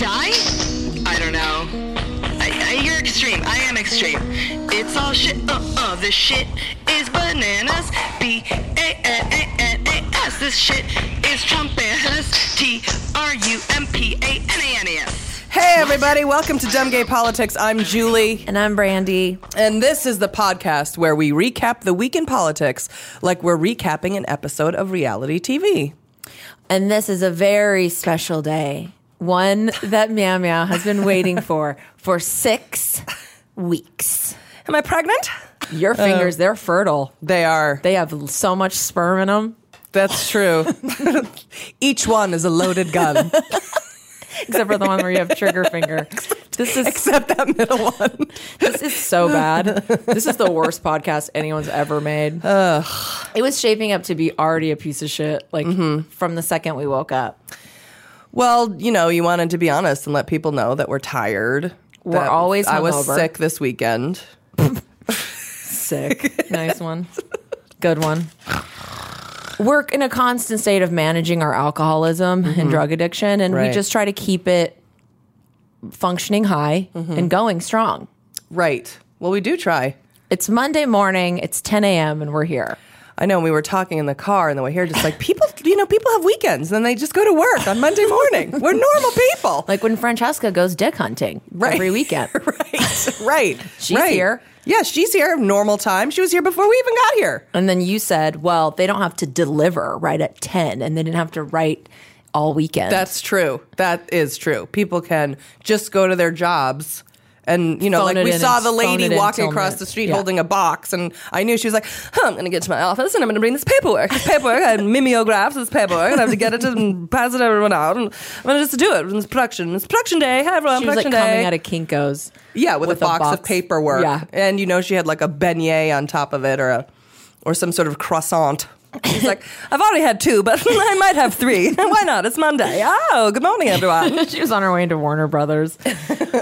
Die? I don't know. I, I, you're extreme. I am extreme. It's all shit. Uh uh. This shit is bananas. B A N A N A S. This shit is Trumpanas. T R U M P A N A N E S. Hey, everybody, welcome to Dumb Gay Politics. I'm Julie, And I'm Brandy. and this is the podcast where we recap the week in politics like we're recapping an episode of reality TV. And this is a very special day. One that Meow Meow has been waiting for for six weeks. Am I pregnant? Your uh, fingers, they're fertile. They are. They have so much sperm in them. That's true. Each one is a loaded gun, Except for the one where you have trigger finger. This is except that middle one. this is so bad. This is the worst podcast anyone's ever made. Ugh. It was shaping up to be already a piece of shit, like mm-hmm. from the second we woke up. Well, you know, you wanted to be honest and let people know that we're tired. We're that always I was hungover. sick this weekend. Sick. nice one. Good one. We're in a constant state of managing our alcoholism and mm-hmm. drug addiction, and we just try to keep it functioning high mm-hmm. and going strong. Right. Well, we do try. It's Monday morning, it's 10 a.m., and we're here. I know we were talking in the car and the way here, just like people, you know, people have weekends and they just go to work on Monday morning. We're normal people. Like when Francesca goes dick hunting Right. every weekend. right, right. She's right. here. Yeah, she's here. Normal time. She was here before we even got here. And then you said, well, they don't have to deliver right at 10, and they didn't have to write all weekend. That's true. That is true. People can just go to their jobs. And, you know, Phone like it we in saw and the phone lady in walking till across the street yeah. holding a box. And I knew she was like, huh, I'm going to get to my office and I'm going to bring this paperwork. This paperwork, I had mimeographs, this paperwork, and I have to get it and pass it to everyone out. And I'm going to just do it. It's production. It's production day. Hi, everyone. she was like production coming day. out of Kinko's. Yeah, with, a box of paperwork. Yeah. And you know she had like a beignet on top of it or a or some sort of croissant. She's like, I've already had two, but I might have three. Why not? It's Monday. Oh, good morning, everyone. she was on her way into Warner Brothers.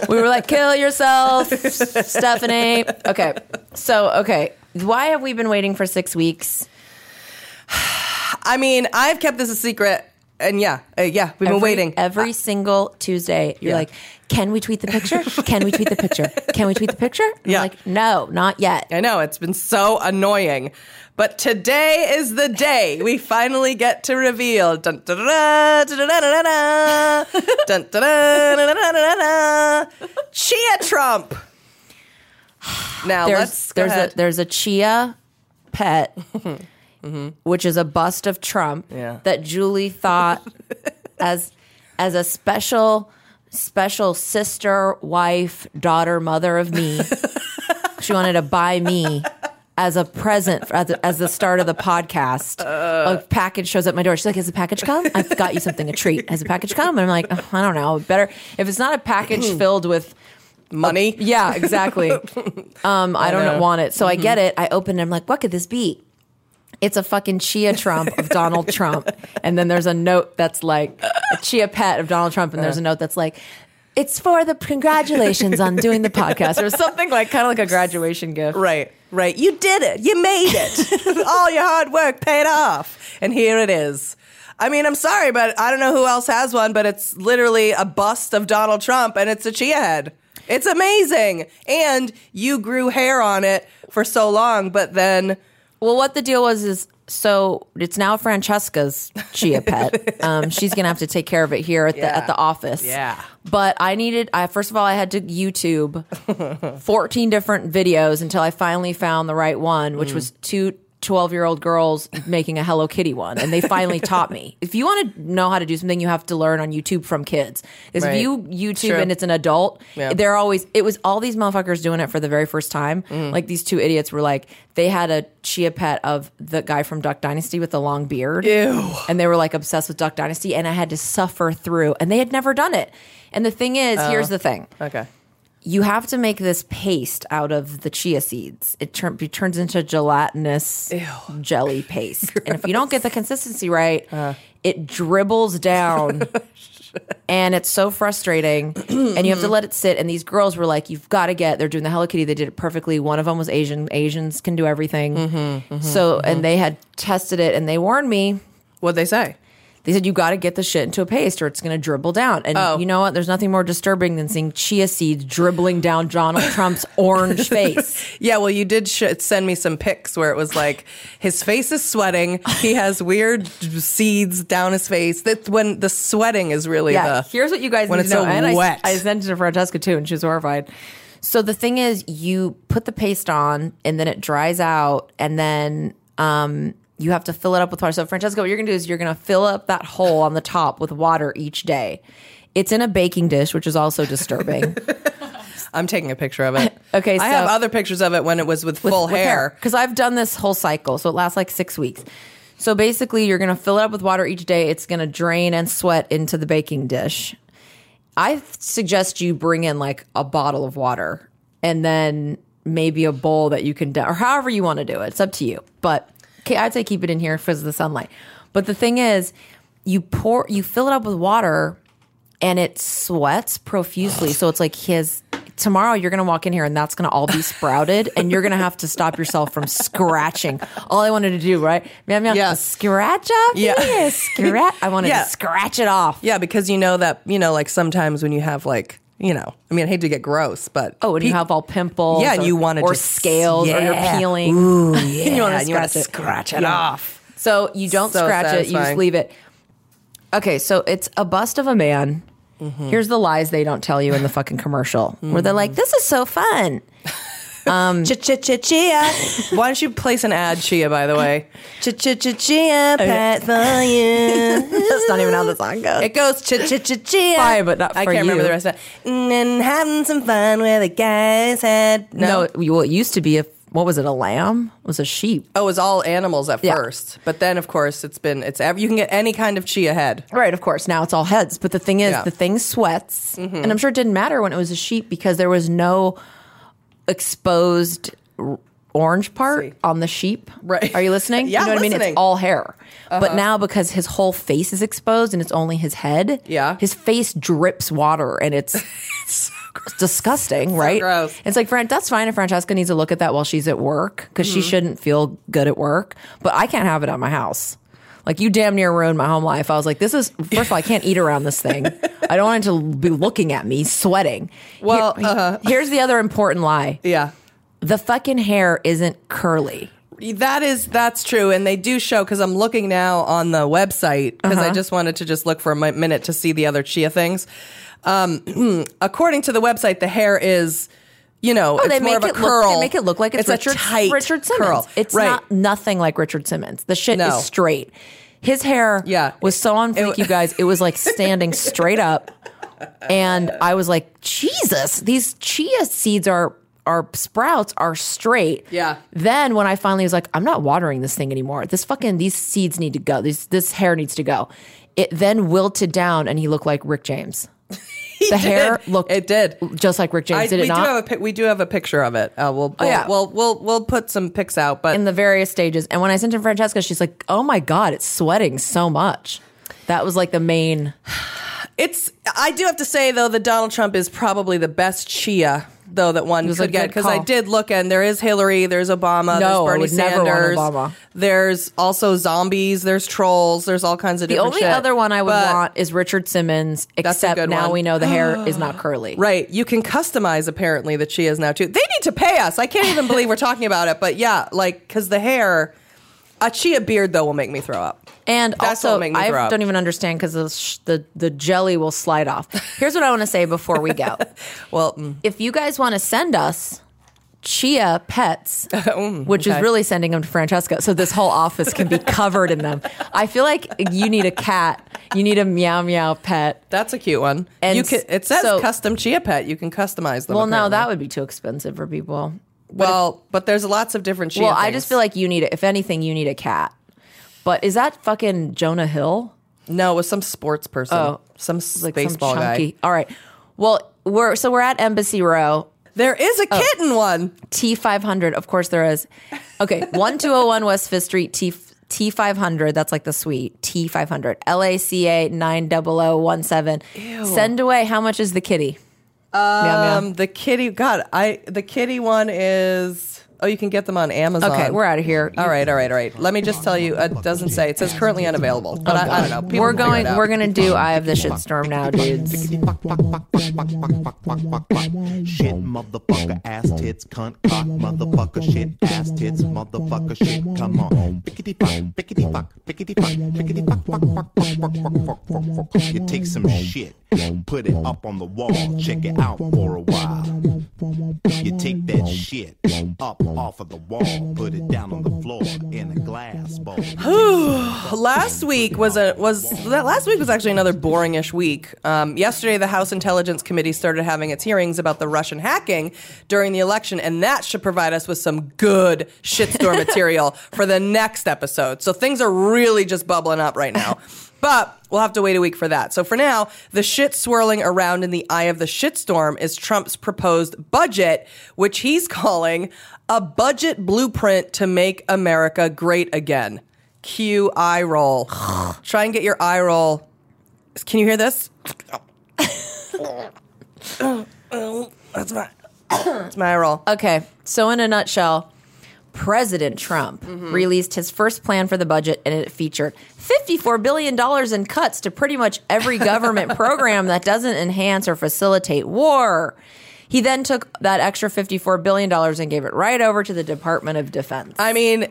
we were like, kill yourself, Stephanie. Okay. So, okay. Why have we been waiting for six weeks? I mean, I've kept this a secret. And yeah, uh, yeah, we've been waiting. Every single Tuesday, you're Yeah. like, can we tweet the picture? Can we tweet the picture? Can we tweet the picture? And I'm Yeah. like, no, not yet. I know it's been so annoying, but today is the day we finally get to reveal. Dun, dun, Chia Trump. Now there's, let's there's ahead. a there's a chia pet, mm-hmm. which is a bust of Trump yeah. that Julie thought as as a special special sister, wife, daughter, mother of me. she wanted to buy me as a present as, as the start of the podcast. a package shows up my door. She's like, "Has the package come? I've got you something, a treat. Has the package come?" And I'm like, "Oh, "I don't know. Better if it's not a package filled with." money. Yeah, exactly. Um, I don't know. want it. So I get it. I open it. I'm like, what could this be? It's a fucking chia Trump of Donald Trump. And then there's a note that's like a chia pet of Donald Trump. And there's a note that's like, it's for the congratulations on doing the podcast or something like kind of like a graduation gift. Right, right. You did it. You made it. All your hard work paid off. And here it is. I mean, I'm sorry, but I don't know who else has one, but it's literally a bust of Donald Trump and it's a chia head. It's amazing. And you grew hair on it for so long, but then Well, what the deal was is so it's now Francesca's chia pet. Um, she's gonna have to take care of it here at the at the office. Yeah. But I needed. I first of all, I had to YouTube fourteen different videos until I finally found the right one, which was two 12 year old girls making a Hello Kitty one, and they finally taught me. If you want to know how to do something, you have to learn on YouTube from kids. Because Right. if you YouTube True. and it's an adult, Yeah. they're always, it was all these motherfuckers doing it for the very first time. Mm. Like these two idiots were like, they had a chia pet of the guy from Duck Dynasty with the long beard. Ew. And they were like obsessed with Duck Dynasty, and I had to suffer through, and they had never done it. And the thing is, Oh. here's the thing Okay. You have to make this paste out of the chia seeds. It, turn, it turns into gelatinous jelly paste. and if you don't get the consistency right, Uh. it dribbles down. and it's so frustrating. and you have to let it sit. And these girls were like, you've got to get, they're doing the Hello Kitty. They did it perfectly. One of them was Asian. Asians can do everything. Mm-hmm, so, and they had tested it and they warned me. What'd they say? They said you got to get the shit into a paste or it's going to dribble down. And Oh. you know what? There's nothing more disturbing than seeing chia seeds dribbling down Donald Trump's orange face. Yeah, well, you did sh- send me some pics where it was like his face is sweating. He has weird seeds down his face. That's when the sweating is really Yeah. the. Here's what you guys when need it's to know. so and I- wet. I, sent it to Francesca too, and she was horrified. So the thing is, you put the paste on, and then it dries out, and then um, you have to fill it up with water. So Francesca, what you're gonna do is you're gonna fill up that hole on the top with water each day. It's in a baking dish, which is also disturbing. I'm taking a picture of it. Okay, I have other pictures of it when it was with, full with hair. because I've done this whole cycle, so it lasts like six weeks. So basically, you're going to fill it up with water each day. It's going to drain and sweat into the baking dish. I suggest you bring in like a bottle of water and then maybe a bowl that you can, or however you want to do it. It's up to you. But I'd say keep it in here because of the sunlight. But the thing is, you pour, you fill it up with water and it sweats profusely. So it's like his tomorrow you're gonna walk in here and that's gonna all be sprouted and you're gonna have to stop yourself from scratching. All I wanted to do, right? Meow, meow, Yeah. Scratch off Yeah. yeah. scratch. I wanted Yeah. to scratch it off. Yeah, because you know that you know, like sometimes when you have like you know, I mean, I hate to get gross, but Oh, and you have all pimples. Yeah, and or- you wanna or just- scales, or you're peeling. Ooh, you want yeah, to and you wanna scratch it, scratch it Yeah. off. So you don't So scratch it; you just leave it. Okay, so it's a bust of a man. Mm-hmm. Here's the lies they don't tell you in the fucking commercial, where they're like, "This is so fun." Um, ch chia. Why don't you place an ad, Chia? By the way, ch ch ch chia, pat for you. That's not even how the song goes. It goes ch ch ch chia. Fine, but not for you. I can't remember the rest of it. Mm, and having some fun where the guys had No, no. well, it used to be a what was it? A lamb? It was a sheep? Oh, it was all animals at Yeah. first, but then of course it's been it's you can get any kind of chia head. Right, of course. Now it's all heads. But the thing is, Yeah. the thing sweats. Mm-hmm. And I'm sure it didn't matter when it was a sheep because there was no exposed r- orange part See. on the sheep. Right. Are you listening? Yeah, You know what I mean? It's all hair. But now because his whole face is exposed and it's only his head, Yeah. his face drips water and it's. disgusting, right? gross. It's like Fran- that's fine if Francesca needs to look at that while she's at work because she Mm-hmm. shouldn't feel good at work. But I can't have it at my house. Like you damn near ruined my home life. I was like, this is first of all, I can't eat around this thing. I don't want it to be looking at me, sweating. Well, Here- uh-huh. here's the other important lie: Yeah. the fucking hair isn't curly. That is that's true, and they do show because I'm looking now on the website because Uh-huh. I just wanted to just look for a minute to see the other chia things. Um, according to the website, the hair is, you know, it's they more make of a it curl. look. They make it look like it's, a Richard tight Richard Simmons. curl. It's right. not nothing like Richard Simmons. The shit No. is straight. His hair Yeah. was so on fleek, you guys. It was like standing straight up, and I was like, Jesus, these chia seeds are. Our sprouts are straight. Yeah. Then when I finally was like, I'm not watering this thing anymore. This fucking these seeds need to go. This this hair needs to go. It then wilted down, and he looked like Rick James. He The hair did. looked It did. just like Rick James. I, did we it not? do have a pic- we do have a picture of it. Uh, we'll we'll, yeah. we'll we'll we'll put some pics out, but in the various stages. And when I sent to Francesca, she's like, "Oh my god, it's sweating so much." That was like the main. It's. I do have to say though that Donald Trump is probably the best chia though that one could get because I did look and there is Hillary, there's Obama, No, there's Bernie would never want Sanders, Obama. there's also zombies, there's trolls, there's all kinds of different. The only shit. other one I would But- want is Richard Simmons. Except now one. we know the hair is not curly. Right, you can customize apparently that she is now too. They need to pay us. I can't even believe we're talking about it, but yeah, like because the hair, a chia beard though will make me throw up. And That's also, what'll make me I throw up. don't even understand because the, sh- the the jelly will slide off. Here's what I want to say before we go. Well, mm, if you guys want to send us chia pets, which is okay. really sending them to Francesca. So this whole office can be covered in them. I feel like you need a cat. You need a meow meow pet. That's a cute one. And you can, it says so- custom chia pet. You can customize them. Well, no, that would be too expensive for people. Well, but there's lots of different chia Well, I just feel like you need, if anything, you need a cat. But is that fucking Jonah Hill? no, it was some sports person, Oh, some Like baseball some guy. All right. Well, we're so we're at Embassy Row. There is a Oh. kitten one. T five hundred. Of course there is. Okay, one two zero one West Fifth Street. T T five hundred. That's like the suite. T five hundred. L A C A nine double zero one seven. Send away. How much is the kitty? Meow, meow. Um, the kitty. God, I the kitty one is. Oh, you can get them on Amazon. Okay, we're out of here. All right, all right, all right. Let me just tell you. It doesn't say. It says currently unavailable, but I, I don't know. People We're can figure going. out. We're gonna do Eye of the Shitstorm now, dudes. Shit, motherfucker, ass tits, cunt, cock, motherfucker, shit, ass tits, motherfucker, shit, come on. Bickety fuck, bickety fuck, bickety fuck, bickety fuck, fuck, fuck, fuck, fuck, fuck, fuck, fuck, fuck. You take some shit, put it up on the wall, check it out for a while. You take that shit up off of the wall, put it down on the floor in a glass bowl. last week was a was that last week was actually another boringish week. Um, yesterday, the House Intelligence Committee started having its hearings about the Russian hacking during the election, and that should provide us with some good shitstorm material for the next episode. So things are really just bubbling up right now. But we'll have to wait a week for that. So for now, the shit swirling around in the eye of the shitstorm is Trump's proposed budget, which he's calling a budget blueprint to make America great again. Cue eye roll. Try and get your eye roll. Can you hear this? That's my that's my eye roll. Okay, so in a nutshell, President Trump released his first plan for the budget, and it featured $54 billion in cuts to pretty much every government program that doesn't enhance or facilitate war. He then took that extra $54 billion and gave it right over to the Department of Defense. I mean,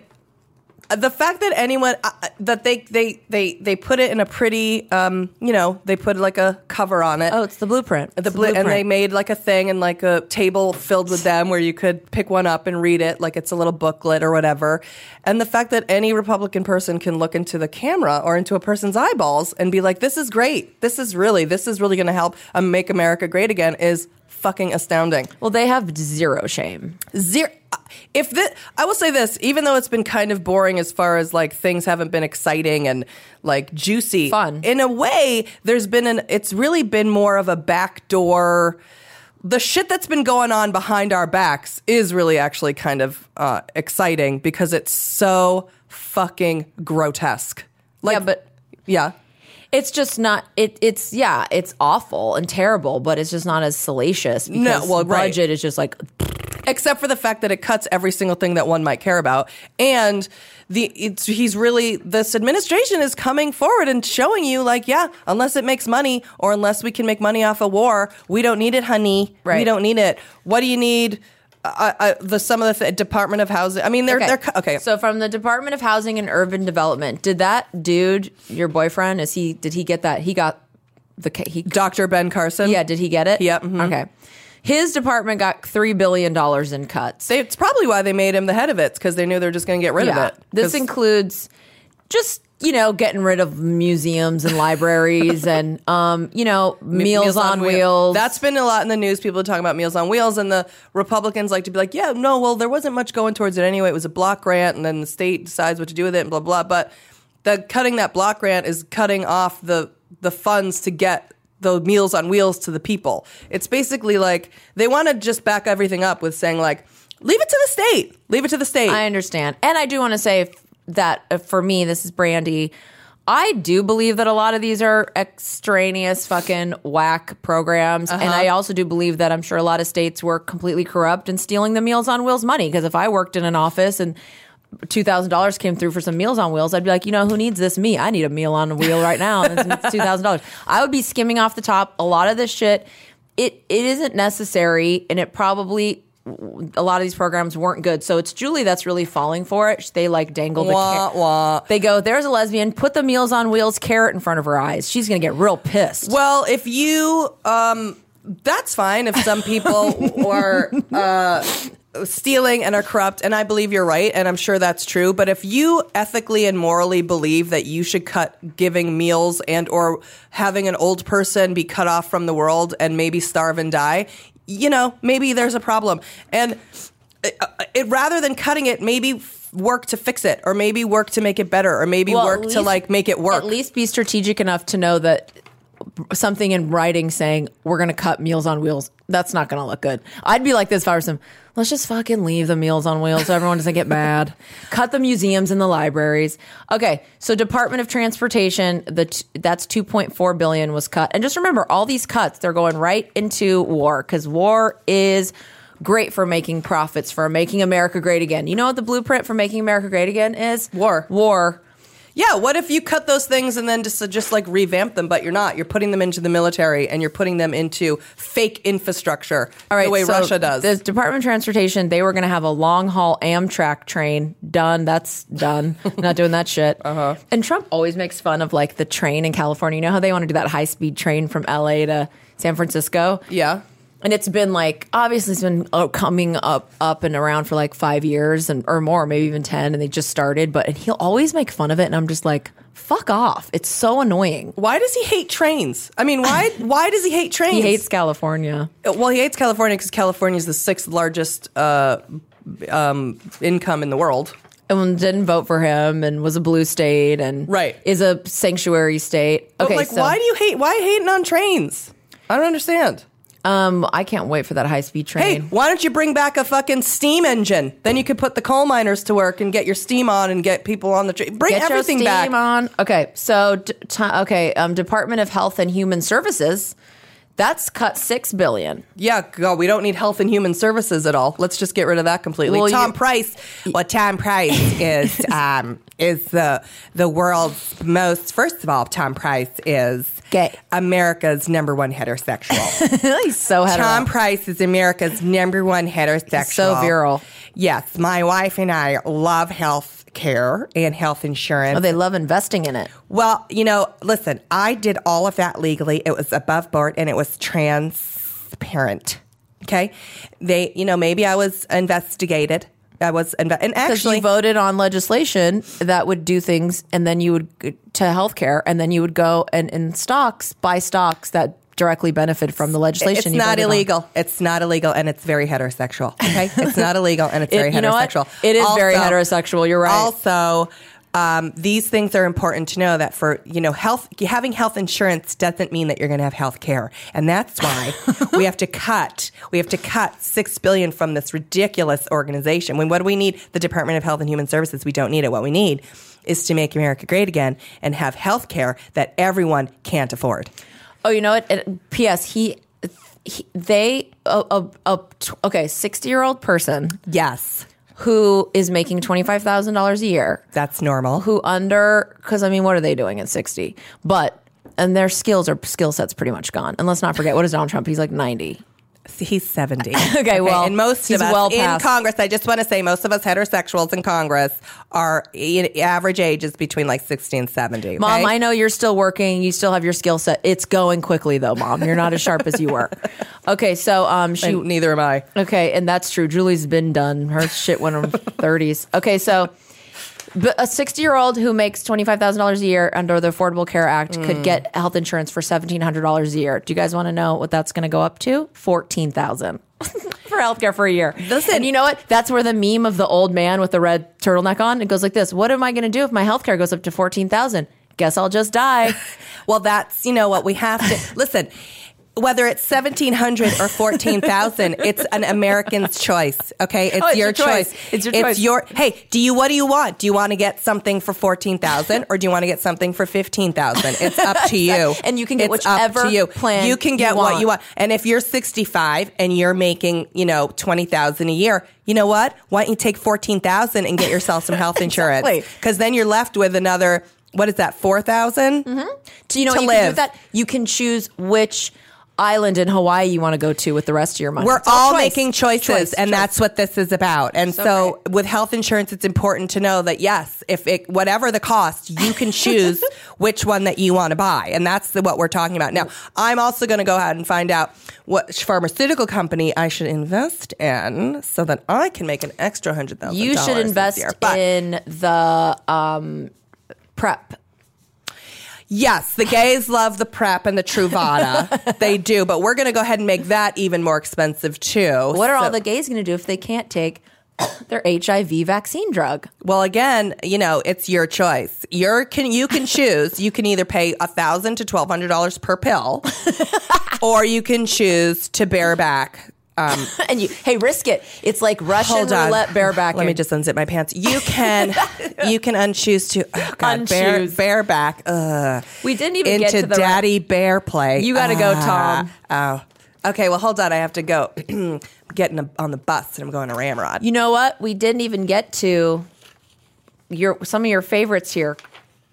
the fact that anyone uh, that they they they they put it in a pretty um you know they put like a cover on it. oh, it's the blueprint. The It's blu- and they made like a thing and like a table filled with them where you could pick one up and read it like it's a little booklet or whatever. And the fact that any Republican person can look into the camera or into a person's eyeballs and be like, "This is great. This is really this is really going to help um, make America great again," is fucking astounding. well, they have zero shame. Zero. If this, I will say this, even though it's been kind of boring as far as like things haven't been exciting and like juicy, Fun. In a way, there's been an. It's really been more of a backdoor. The shit that's been going on behind our backs is really actually kind of uh, exciting because it's so fucking grotesque. Like, yeah, but yeah. It's just not. It, it's yeah, it's awful and terrible, but it's just not as salacious. Because No, well, right. budget is just like except for the fact that it cuts every single thing that one might care about and the it's, he's really this administration is coming forward and showing you like yeah unless it makes money or unless we can make money off of war we don't need it honey right. we don't need it what do you need uh, uh, the some of the th- department of housing i mean they're they're okay So from the Department of Housing and Urban Development, did that dude, your boyfriend, is he? Did he get that? He got the he. dr ben carson Yeah, did he get it? Yep, mhm. Okay. His department got three billion dollars in cuts. they, it's probably why they made him the head of it because they knew they were just going to get rid yeah. of it This includes just you know getting rid of museums and libraries and um you know meals, on, Wheel- wheels. That's been a lot in the news. People talking about Meals on Wheels, and the Republicans like to be like, "Yeah, no, well, there wasn't much going towards it anyway. It was a block grant, and then the state decides what to do with it, and blah blah." But the cutting that block grant is cutting off the the funds to get the Meals on Wheels to the people. It's basically like they want to just back everything up with saying like, "Leave it to the state. Leave it to the state." I understand. And I do want to say that uh, for me, this is Brandy. I do believe that a lot of these are extraneous fucking whack programs. And I also do believe that I'm sure a lot of states were completely corrupt and stealing the Meals on Wheels money. Because if I worked in an office and $2,000 came through for some Meals on Wheels, I'd be like, you know, who needs this? Me. I need a meal on a wheel right now. And it's it's $2,000. I would be skimming off the top. A lot of this shit, it, it isn't necessary. And it probably a lot of these programs weren't good. So it's Julie that's really falling for it. They like dangle the Wah, ca- wah. They go, there's a lesbian, put the Meals on Wheels carrot in front of her eyes. She's going to get real pissed. Well, if you, um, that's fine. If some people are uh, stealing and are corrupt, and I believe you're right, and I'm sure that's true. But if you ethically and morally believe that you should cut giving meals and or having an old person be cut off from the world and maybe starve and die, you know, maybe there's a problem. And it, it, rather than cutting it, maybe work to fix it, or maybe work to make it better, or maybe Well, work at to like make it work. At least be strategic enough to know that something in writing saying we're going to cut Meals on Wheels. That's not going to look good. I'd be like this if I was him. Let's just fucking leave the Meals on Wheels so everyone doesn't get mad. Cut the museums and the libraries. Okay, so Department of Transportation, the t- that's 2.4 billion was cut. And just remember all these cuts they're going right into war cuz war is great for making profits for making America great again. You know what the blueprint for making America great again is? War. War. Yeah, what if you cut those things and then just just like revamp them, but you're not. You're putting them into the military and you're putting them into fake infrastructure, All right, the way so Russia does. The Department of Transportation, they were going to have a long haul Amtrak train done. That's done. Not doing that shit. Uh-huh. And Trump always makes fun of like the train in California. You know how they want to do that high speed train from LA to San Francisco? yeah. And it's been like obviously it's been uh, coming up up and around for like five years and or more, maybe even ten, and they just started. But and he'll always make fun of it, and I'm just like, fuck off! It's so annoying. Why does he hate trains? I mean, why why does he hate trains? He hates California. Well, he hates California because California is the sixth largest uh, um, income in the world. and didn't vote for him and was a blue state and Right. is a sanctuary state. But Okay, like, so, why do you hate? Why hating on trains? I don't understand. Um I can't wait for that high speed train. Hey, why don't you bring back a fucking steam engine? Then you could put the coal miners to work and get your steam on and get people on the train. Bring Get everything your steam back. on. Okay, so d- t- okay, um, Department of Health and Human Services, that's cut six billion. Yeah, God, we don't need health and human services at all. Let's just get rid of that completely. Well, Tom you- Price, well, Tom Price is um, is the the world's most. First of all, Tom Price is Gay. America's number one heterosexual. He's so hetero. Tom Price is America's number one heterosexual. so virile. Yes, my wife and I love health care and health insurance. Oh, they love investing in it. Well, you know, listen, I did all of that legally. It was above board and it was transparent. Okay. They, you know, maybe I was investigated. I was, inve- and actually, you voted on legislation that would do things, and then you would to healthcare, and then you would go and in stocks buy stocks that directly benefit from the legislation. it's you not voted on. illegal. It's not illegal and it's very heterosexual. Okay. it's not illegal and it's It- very you know what? heterosexual. It is very heterosexual. You're right. Also, um, these things are important to know that for you know health having health insurance doesn't mean that you're going to have health care. And that's why we have to cut we have to cut six billion from this ridiculous organization. When what do we need? The department of health and human services we don't need it. What we need is to make america great again and have health care that everyone can't afford. Oh, you know what? It, P.S. He, he they a, a, a okay sixty year old person yes who is making twenty five thousand dollars a year, that's normal who under because I mean, what are they doing at sixty? But and their skills or skill sets pretty much gone. And let's not forget, what is Donald Trump? He's like ninety. He's 70. Okay, well, and most of us well in Congress, I just want to say, most of us heterosexuals in Congress are in, average age is between like 60 and 70. okay? Mom, I know you're still working. You still have your skill set. It's going quickly though, Mom. You're not as sharp as you were. Okay, so um, she And neither am I. Okay, and that's true. Julie's been done. Her shit went in 30s. Okay, so but a 60 year old who makes $25,000 a year under the Affordable Care Act could mm. get health insurance for $1,700 a year. Do you guys want to know what that's going to go up to? 14000 for healthcare for a year. Listen- and you know what? That's where the meme of the old man with the red turtleneck on, it goes like this. What am I going to do if my healthcare goes up to 14000 Guess I'll just die. Well, that's, you know what, we have to listen. Whether it's 1700 or 14,000, it's an American's choice, okay? It's, Oh, it's your, your choice. It's your choice. your Hey, do you what do you want? Do you want to get something for 14,000 or do you want to get something for 15,000? It's up to you. And you can get It's up whichever to you. plan You can you get what want. you want. And if you're 65 and you're making, you know, 20,000 a year, you know what? Why don't you take 14,000 and get yourself some health insurance? Exactly. Cuz then you're left with another what is that? 4,000? So mm-hmm. you know to what you can do live. with that? You can choose which island in Hawaii you want to go to with the rest of your money. We're It's all choice. making choices, Choice, and choice. that's what this is about. And So so, with health insurance, it's important to know that yes, if it whatever the cost, you can choose which one that you want to buy, and that's the, what we're talking about. Now, I'm also going to go ahead and find out what pharmaceutical company I should invest in, so that I can make an extra hundred thousand. you should invest. In the um, PrEP. Yes, the gays love the PrEP and the Truvada. they do, but we're going to go ahead and make that even more expensive too. What are So- all the gays going to do if they can't take their HIV vaccine drug? Well, again, you know, it's your choice. You're can you can choose. You can either pay a thousand to twelve hundred dollars per pill, or you can choose to bear back. Um, And you, hey, risk it. It's like Russian hold on, roulette bareback. Let me just unzip my pants. You can you can unchoose to oh God, bear, Unchoose. bareback. Ugh. We didn't even into get to the daddy bear play. You gotta go, Ah, Tom. Oh, okay. Well, hold on. I have to go. Getting a, on the bus, and I'm going to Ramrod. You know what? We didn't even get to your some of your favorites here.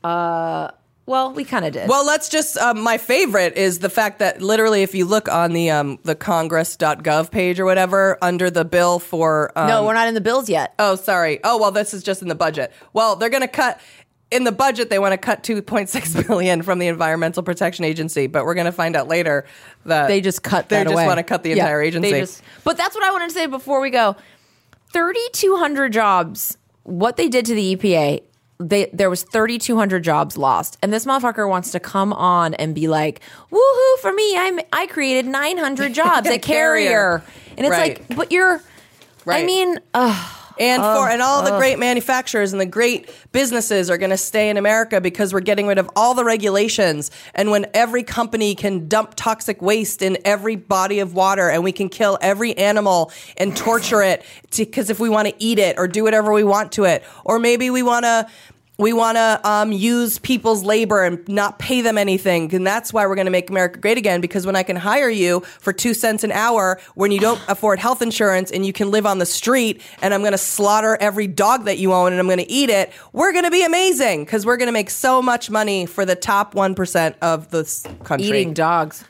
Uh, well, we kind of did. Well, let's just. Um, my favorite is the fact that literally, if you look on the um, the Congress.gov page or whatever, under the bill for um, no, we're not in the bills yet. Oh, sorry. Oh, well, this is just in the budget. Well, they're going to cut in the budget. They want to cut 2.6 billion from the Environmental Protection Agency, but we're going to find out later that They just cut They just away. want to cut the Yeah, entire agency. Just, but that's what I wanted to say before we go. Thirty-two hundred jobs. What they did to the EPA, they there was thirty-two hundred jobs lost, and this motherfucker wants to come on and be like, "Woohoo for me! I'm I created nine hundred jobs at Carrier," Carrier. and it's Right. like, but you're. I mean, ugh. and for and all the great manufacturers and the great businesses are going to stay in America because we're getting rid of all the regulations. And when every company can dump toxic waste in every body of water, and we can kill every animal and torture it because if we want to eat it or do whatever we want to it, or maybe we want to. We want to um, use people's labor and not pay them anything. And that's why we're going to make America great again. Because when I can hire you for two cents an hour when you don't afford health insurance and you can live on the street and I'm going to slaughter every dog that you own and I'm going to eat it, we're going to be amazing because we're going to make so much money for the top 1% of this country. eating dogs.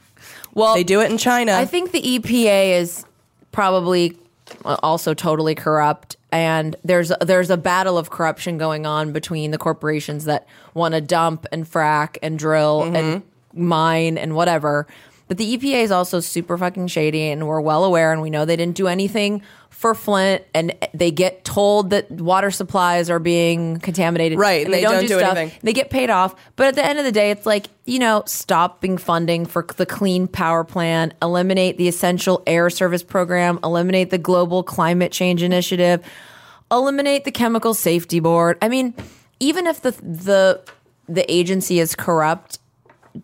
Well, They do it in China. I think the EPA is probably also totally corrupt, and there's there's a battle of corruption going on between the corporations that want to dump and frack and drill and mm-hmm. mine and whatever. But the EPA is also super fucking shady, and we're well aware, and we know they didn't do anything for Flint, and they get told that water supplies are being contaminated, Right, and they don't do anything. They get paid off, but at the end of the day, it's like you know, stopping funding for the Clean Power Plan, eliminate the Essential Air Service Program, eliminate the Global Climate Change Initiative, eliminate the Chemical Safety Board. I mean, even if the the the agency is corrupt,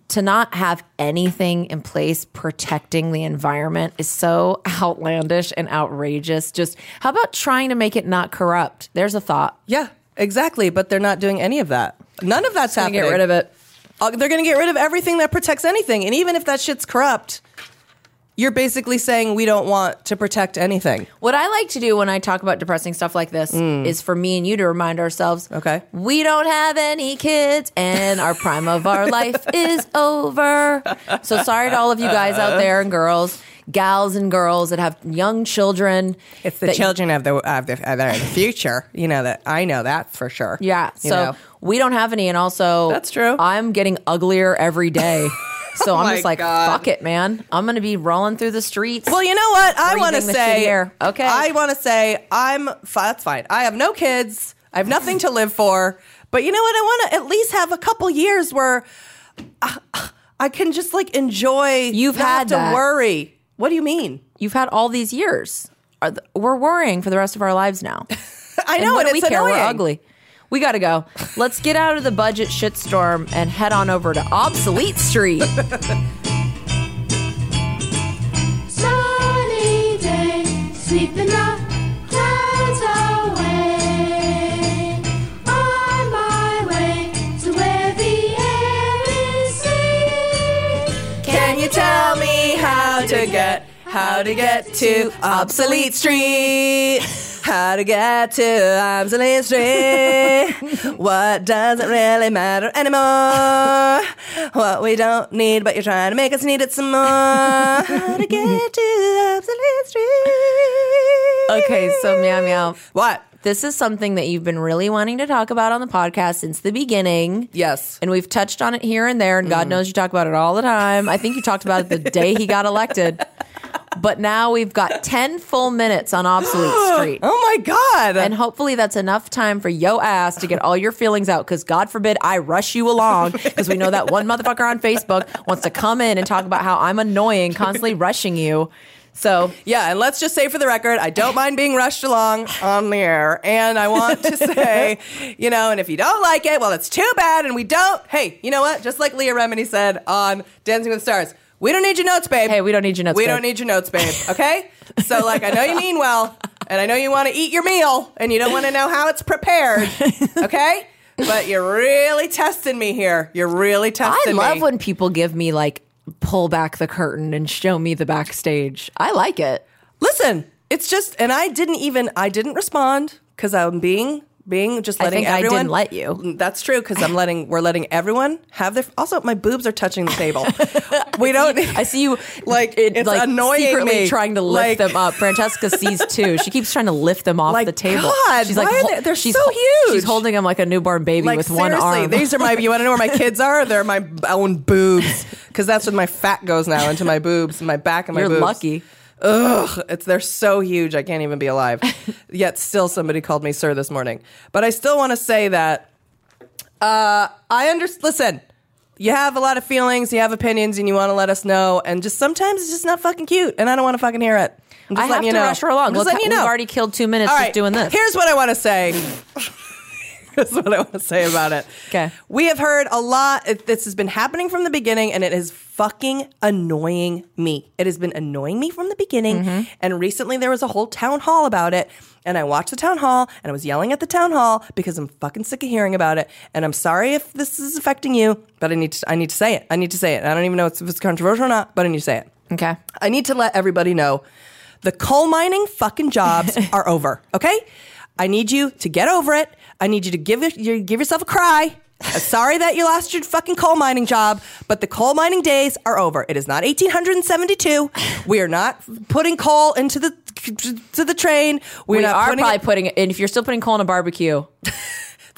to not have anything in place protecting the environment is so outlandish and outrageous. Just how about trying to make it not corrupt? There's a thought. yeah, exactly. But they're not doing any of that. None of that's happening. Get rid of it. Uh, they're going to get rid of everything that protects anything. And even if that shit's corrupt, you're basically saying we don't want to protect anything. What I like to do when I talk about depressing stuff like this is for me and you to remind ourselves Mm. Okay. we don't have any kids and our prime of our life is over. So sorry to all of you guys out there and girls, gals and girls that have young children. It's the that- children of the of the, of the future. You know that I know that for sure. Yeah. You So know? we don't have any. And also, That's true. I'm getting uglier every day. So I'm just like, God. fuck it, man. I'm going to be rolling through the streets. Well, you know what? I want to say. Okay. I want to say I'm. That's fine. I have no kids. I have nothing to live for. But you know what? I want to at least have a couple years where uh, I can just like enjoy. You've had to that. worry. What do you mean? You've had all these years. Are th- We're worrying for the rest of our lives now. I And know, what and, do it's we care? annoying. We're ugly. We got to go. Let's get out of the budget shitstorm and head on over to Obsolete Street. Sunny day, sweeping the clouds away. On my way to where the air is sweet. Can you tell me how to get how to get to obsolete street? How to get to absolute street. what doesn't really matter anymore. What we don't need, but you're trying to make us need it some more. How to get to absolute street. Okay, so meow meow. What? This is something that you've been really wanting to talk about on the podcast since the beginning. Yes. And we've touched on it here and there, and God mm. knows you talk about it all the time. I think you talked about it the day he got elected. But now we've got 10 full minutes on Obsolete Street. Oh my God. And hopefully that's enough time for yo ass to get all your feelings out. Because God forbid I rush you along. Because we know that one motherfucker on Facebook wants to come in and talk about how I'm annoying, constantly rushing you. So Yeah, and let's just say for the record, I don't mind being rushed along on the air. And I want to say, you know, and if you don't like it, well, it's too bad. And we don't. Hey, you know what? Just like Leah Remini said on Dancing with the Stars, we don't need your notes, babe. Hey, we don't need your notes, We babe. don't need your notes, babe. Okay? so, like, I know you mean well, and I know you want to eat your meal, and you don't want to know how it's prepared. Okay? But you're really testing me here. You're really testing I love me. when people give me like pull back the curtain and show me the backstage. I like it. Listen, it's just, and I didn't even, I didn't respond because I'm being, being just I letting think I everyone. didn't let you. Mm, that's true because I'm letting, we're letting everyone have their. Also, my boobs are touching the table. we don't. I see you Like, it, it's like annoying secretly me. trying to lift Like- them up. Francesca sees too. She keeps trying to lift them off Like, the table. God, she's why like, are they- they're she's so huge. She's holding them like a newborn baby Like with one arm. these are my. You want to know where my kids are? They're my own boobs because that's where my fat goes now into my boobs, and my back, and my You're boobs. lucky. Ugh, it's they're so huge I can't even be alive. Yet still somebody called me sir this morning. But I still want to say that uh I understand listen. You have a lot of feelings, you have opinions and you want to let us know and just sometimes it's just not fucking cute and I don't want to fucking hear it. I'm just I have letting to you know. rush her along. I'm just Look, letting you know. We've already killed two minutes All just doing this. Here's what I want to say. Here's what I want to say about it. Okay. We have heard a lot. it- This has been happening from the beginning, and it is fucking annoying me. It has been annoying me from the beginning. Mm-hmm. And recently, there was a whole town hall about it. And I watched the town hall, and I was yelling at the town hall because I'm fucking sick of hearing about it. And I'm sorry if this is affecting you, but I need to. I need to say it. I need to say it. I don't even know if it's controversial or not, but I need to say it. okay. I need to let everybody know the coal mining fucking jobs are over. Okay, I need you to get over it. I need you to give you give yourself a cry. Uh, Sorry that you lost your fucking coal mining job, but the coal mining days are over. It is not 1872. We are not putting coal into the to the train. We're We not are putting probably it- putting it, and if you're still putting coal in a barbecue,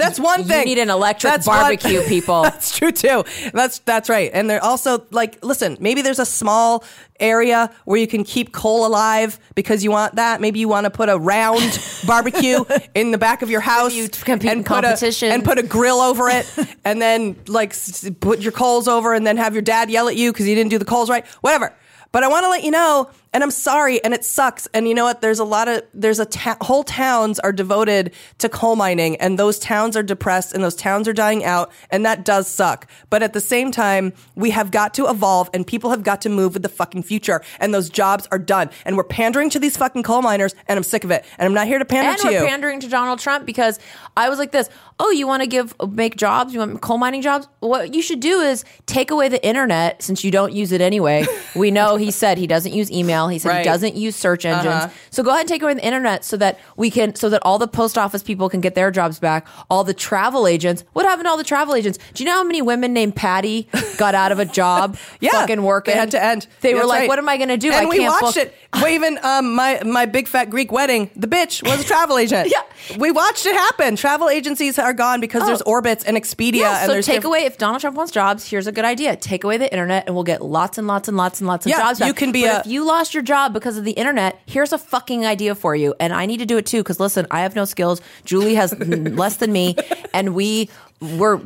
That's one you thing. You need an electric That's one- barbecue, people. That's true too. That's that's right. And they're also like, listen, maybe there's a small area where you can keep coal alive because you want that. Maybe you want to put a round barbecue in the back of your house you compete in and put a and put a grill over it, and then like put your coals over, and then have your dad yell at you because you didn't do the coals right. Whatever. But I want to let you know, and I'm sorry, and it sucks. And you know what? There's a lot of there's a ta- whole towns are devoted to coal mining, and those towns are depressed, and those towns are dying out, and that does suck. But at the same time, we have got to evolve, and people have got to move with the fucking future, and those jobs are done. And we're pandering to these fucking coal miners, and I'm sick of it. And I'm not here to pander and to we're you. pandering to Donald Trump because I was like this. Oh, you want to give make jobs? You want coal mining jobs? What you should do is take away the internet since you don't use it anyway. we know he said he doesn't use email. He said Right. he doesn't use search engines. Uh-huh. So go ahead and take away the internet so that we can so that all the post office people can get their jobs back. All the travel agents. What happened to all the travel agents? Do you know how many women named Patty got out of a job? yeah, fucking working. They had to end. They were like, right. "What am I going to do? And I we can't watched book- it. Well, even um, my my big fat Greek wedding, the bitch was a travel agent. Yeah. we watched it happen. Travel agencies are gone because there's Orbitz and Expedia. Yeah, and so there's take diff- away if Donald Trump wants jobs. Here's a good idea: take away the internet, and we'll get lots and lots and lots and lots of Yeah, jobs. Back. you can be But a- if you lost your job because of the internet, here's a fucking idea for you, and I need to do it too. Because listen, I have no skills. Julie has n- less than me, and we were,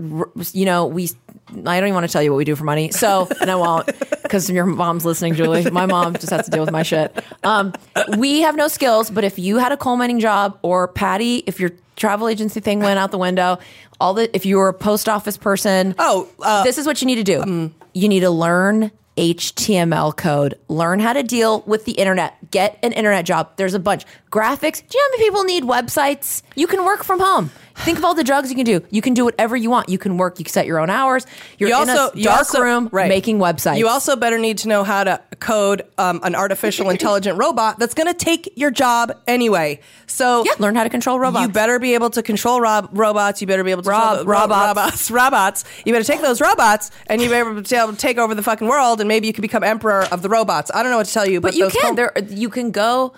you know, we. I don't even want to tell you what we do for money, so and I won't because your mom's listening, Julie. My mom just has to deal with my shit. Um, we have no skills, but if you had a coal mining job or Patty, if your travel agency thing went out the window, all the if you were a post office person, Oh, uh, this is what you need to do. You need to learn HTML code. Learn how to deal with the internet. Get an internet job. There's a bunch. Graphics. Do you know how many people need websites? You can work from home. Think of all the drugs you can do. You can do whatever you want. You can work. You can set your own hours. You're You in also a dark also- room right. making websites. You also better need to know how to code um, an artificial intelligent robot that's going to take your job anyway. So Yeah, learn how to control robots. You better be able to control rob- robots. You better be able to Rob- control the- ro- robots. robots. Robots. You better take those robots and you better be able to take over the fucking world. And maybe you can become emperor of the robots. I don't know what to tell you, but, but you those can. com- there, you can go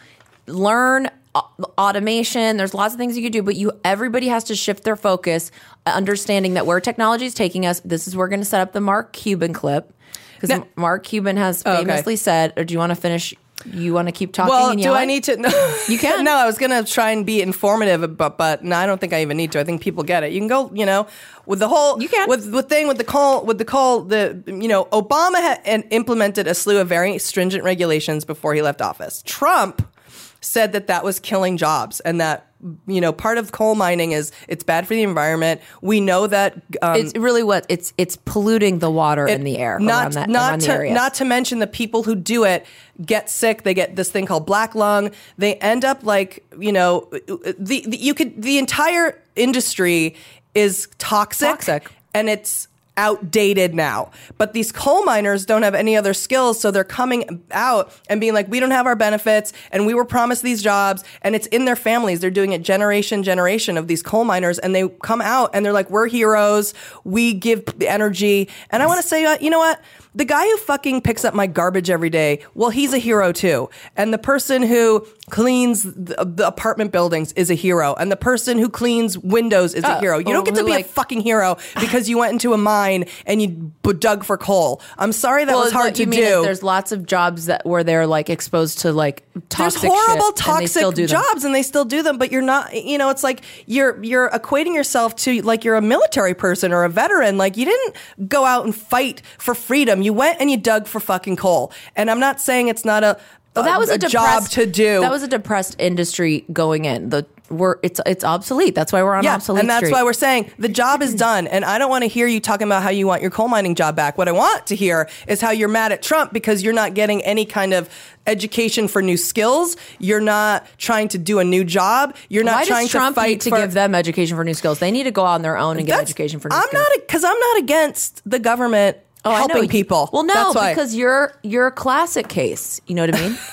learn automation. There's lots of things you can do, but you everybody has to shift their focus, uh, understanding that where technology is taking us. This is where we're going to set up the Mark Cuban clip because Mark Cuban has Oh, okay. famously said, "Or do you want to finish? You want to keep talking?" Well, do I need to? No. You can. no, I was going to try and be informative, but but no, I don't think I even need to. I think people get it. You can go, you know, with the whole You can. with the thing with the call with the call The you know, Obama had implemented a slew of very stringent regulations before he left office. Trump said that that was killing jobs and that you know part of coal mining is it's bad for the environment. We know that um, It's really what it's it's polluting the water and the air not that not to not to mention the people who do it get sick. They get this thing called black lung. They end up like you know the, the you could the entire industry is toxic, Toxic. and it's outdated now. But these coal miners don't have any other skills, so they're coming out and being like, we don't have our benefits, and we were promised these jobs, and it's in their families. They're doing it generation, generation of these coal miners, and they come out and they're like, we're heroes. We give the energy, and I want to say, uh, you know what? The guy who fucking picks up my garbage every day, well, he's a hero too. And the person who cleans the, the apartment buildings is a hero. And the person who cleans windows is a Oh, hero. You don't get to be like- a fucking hero because you went into a mine and you b- dug for coal. I'm sorry that was hard what to you mean is do. There's lots of jobs that where they're like exposed to like toxic There's horrible shit, and they still toxic do them. jobs and they still do them, but you're not you know, it's like you're you're equating yourself to like you're a military person or a veteran. Like you didn't go out and fight for freedom. You went and you dug for fucking coal. And I'm not saying it's not a Well, that was a, job depressed- to do. That was a depressed industry going in. The we're it's it's obsolete. That's why we're on yeah, obsolete and that's street. why we're saying the job is done. And I don't want to hear you talking about how you want your coal mining job back. What I want to hear is how you're mad at Trump because you're not getting any kind of education for new skills. You're not trying to do a new job. You're not why trying does Trump to fight need to for, give them education for new skills? They need to go on their own and get education for new I'm skills. not because I'm not against the government Oh, helping people. Well, no, because you're you're a classic case. You know what I mean?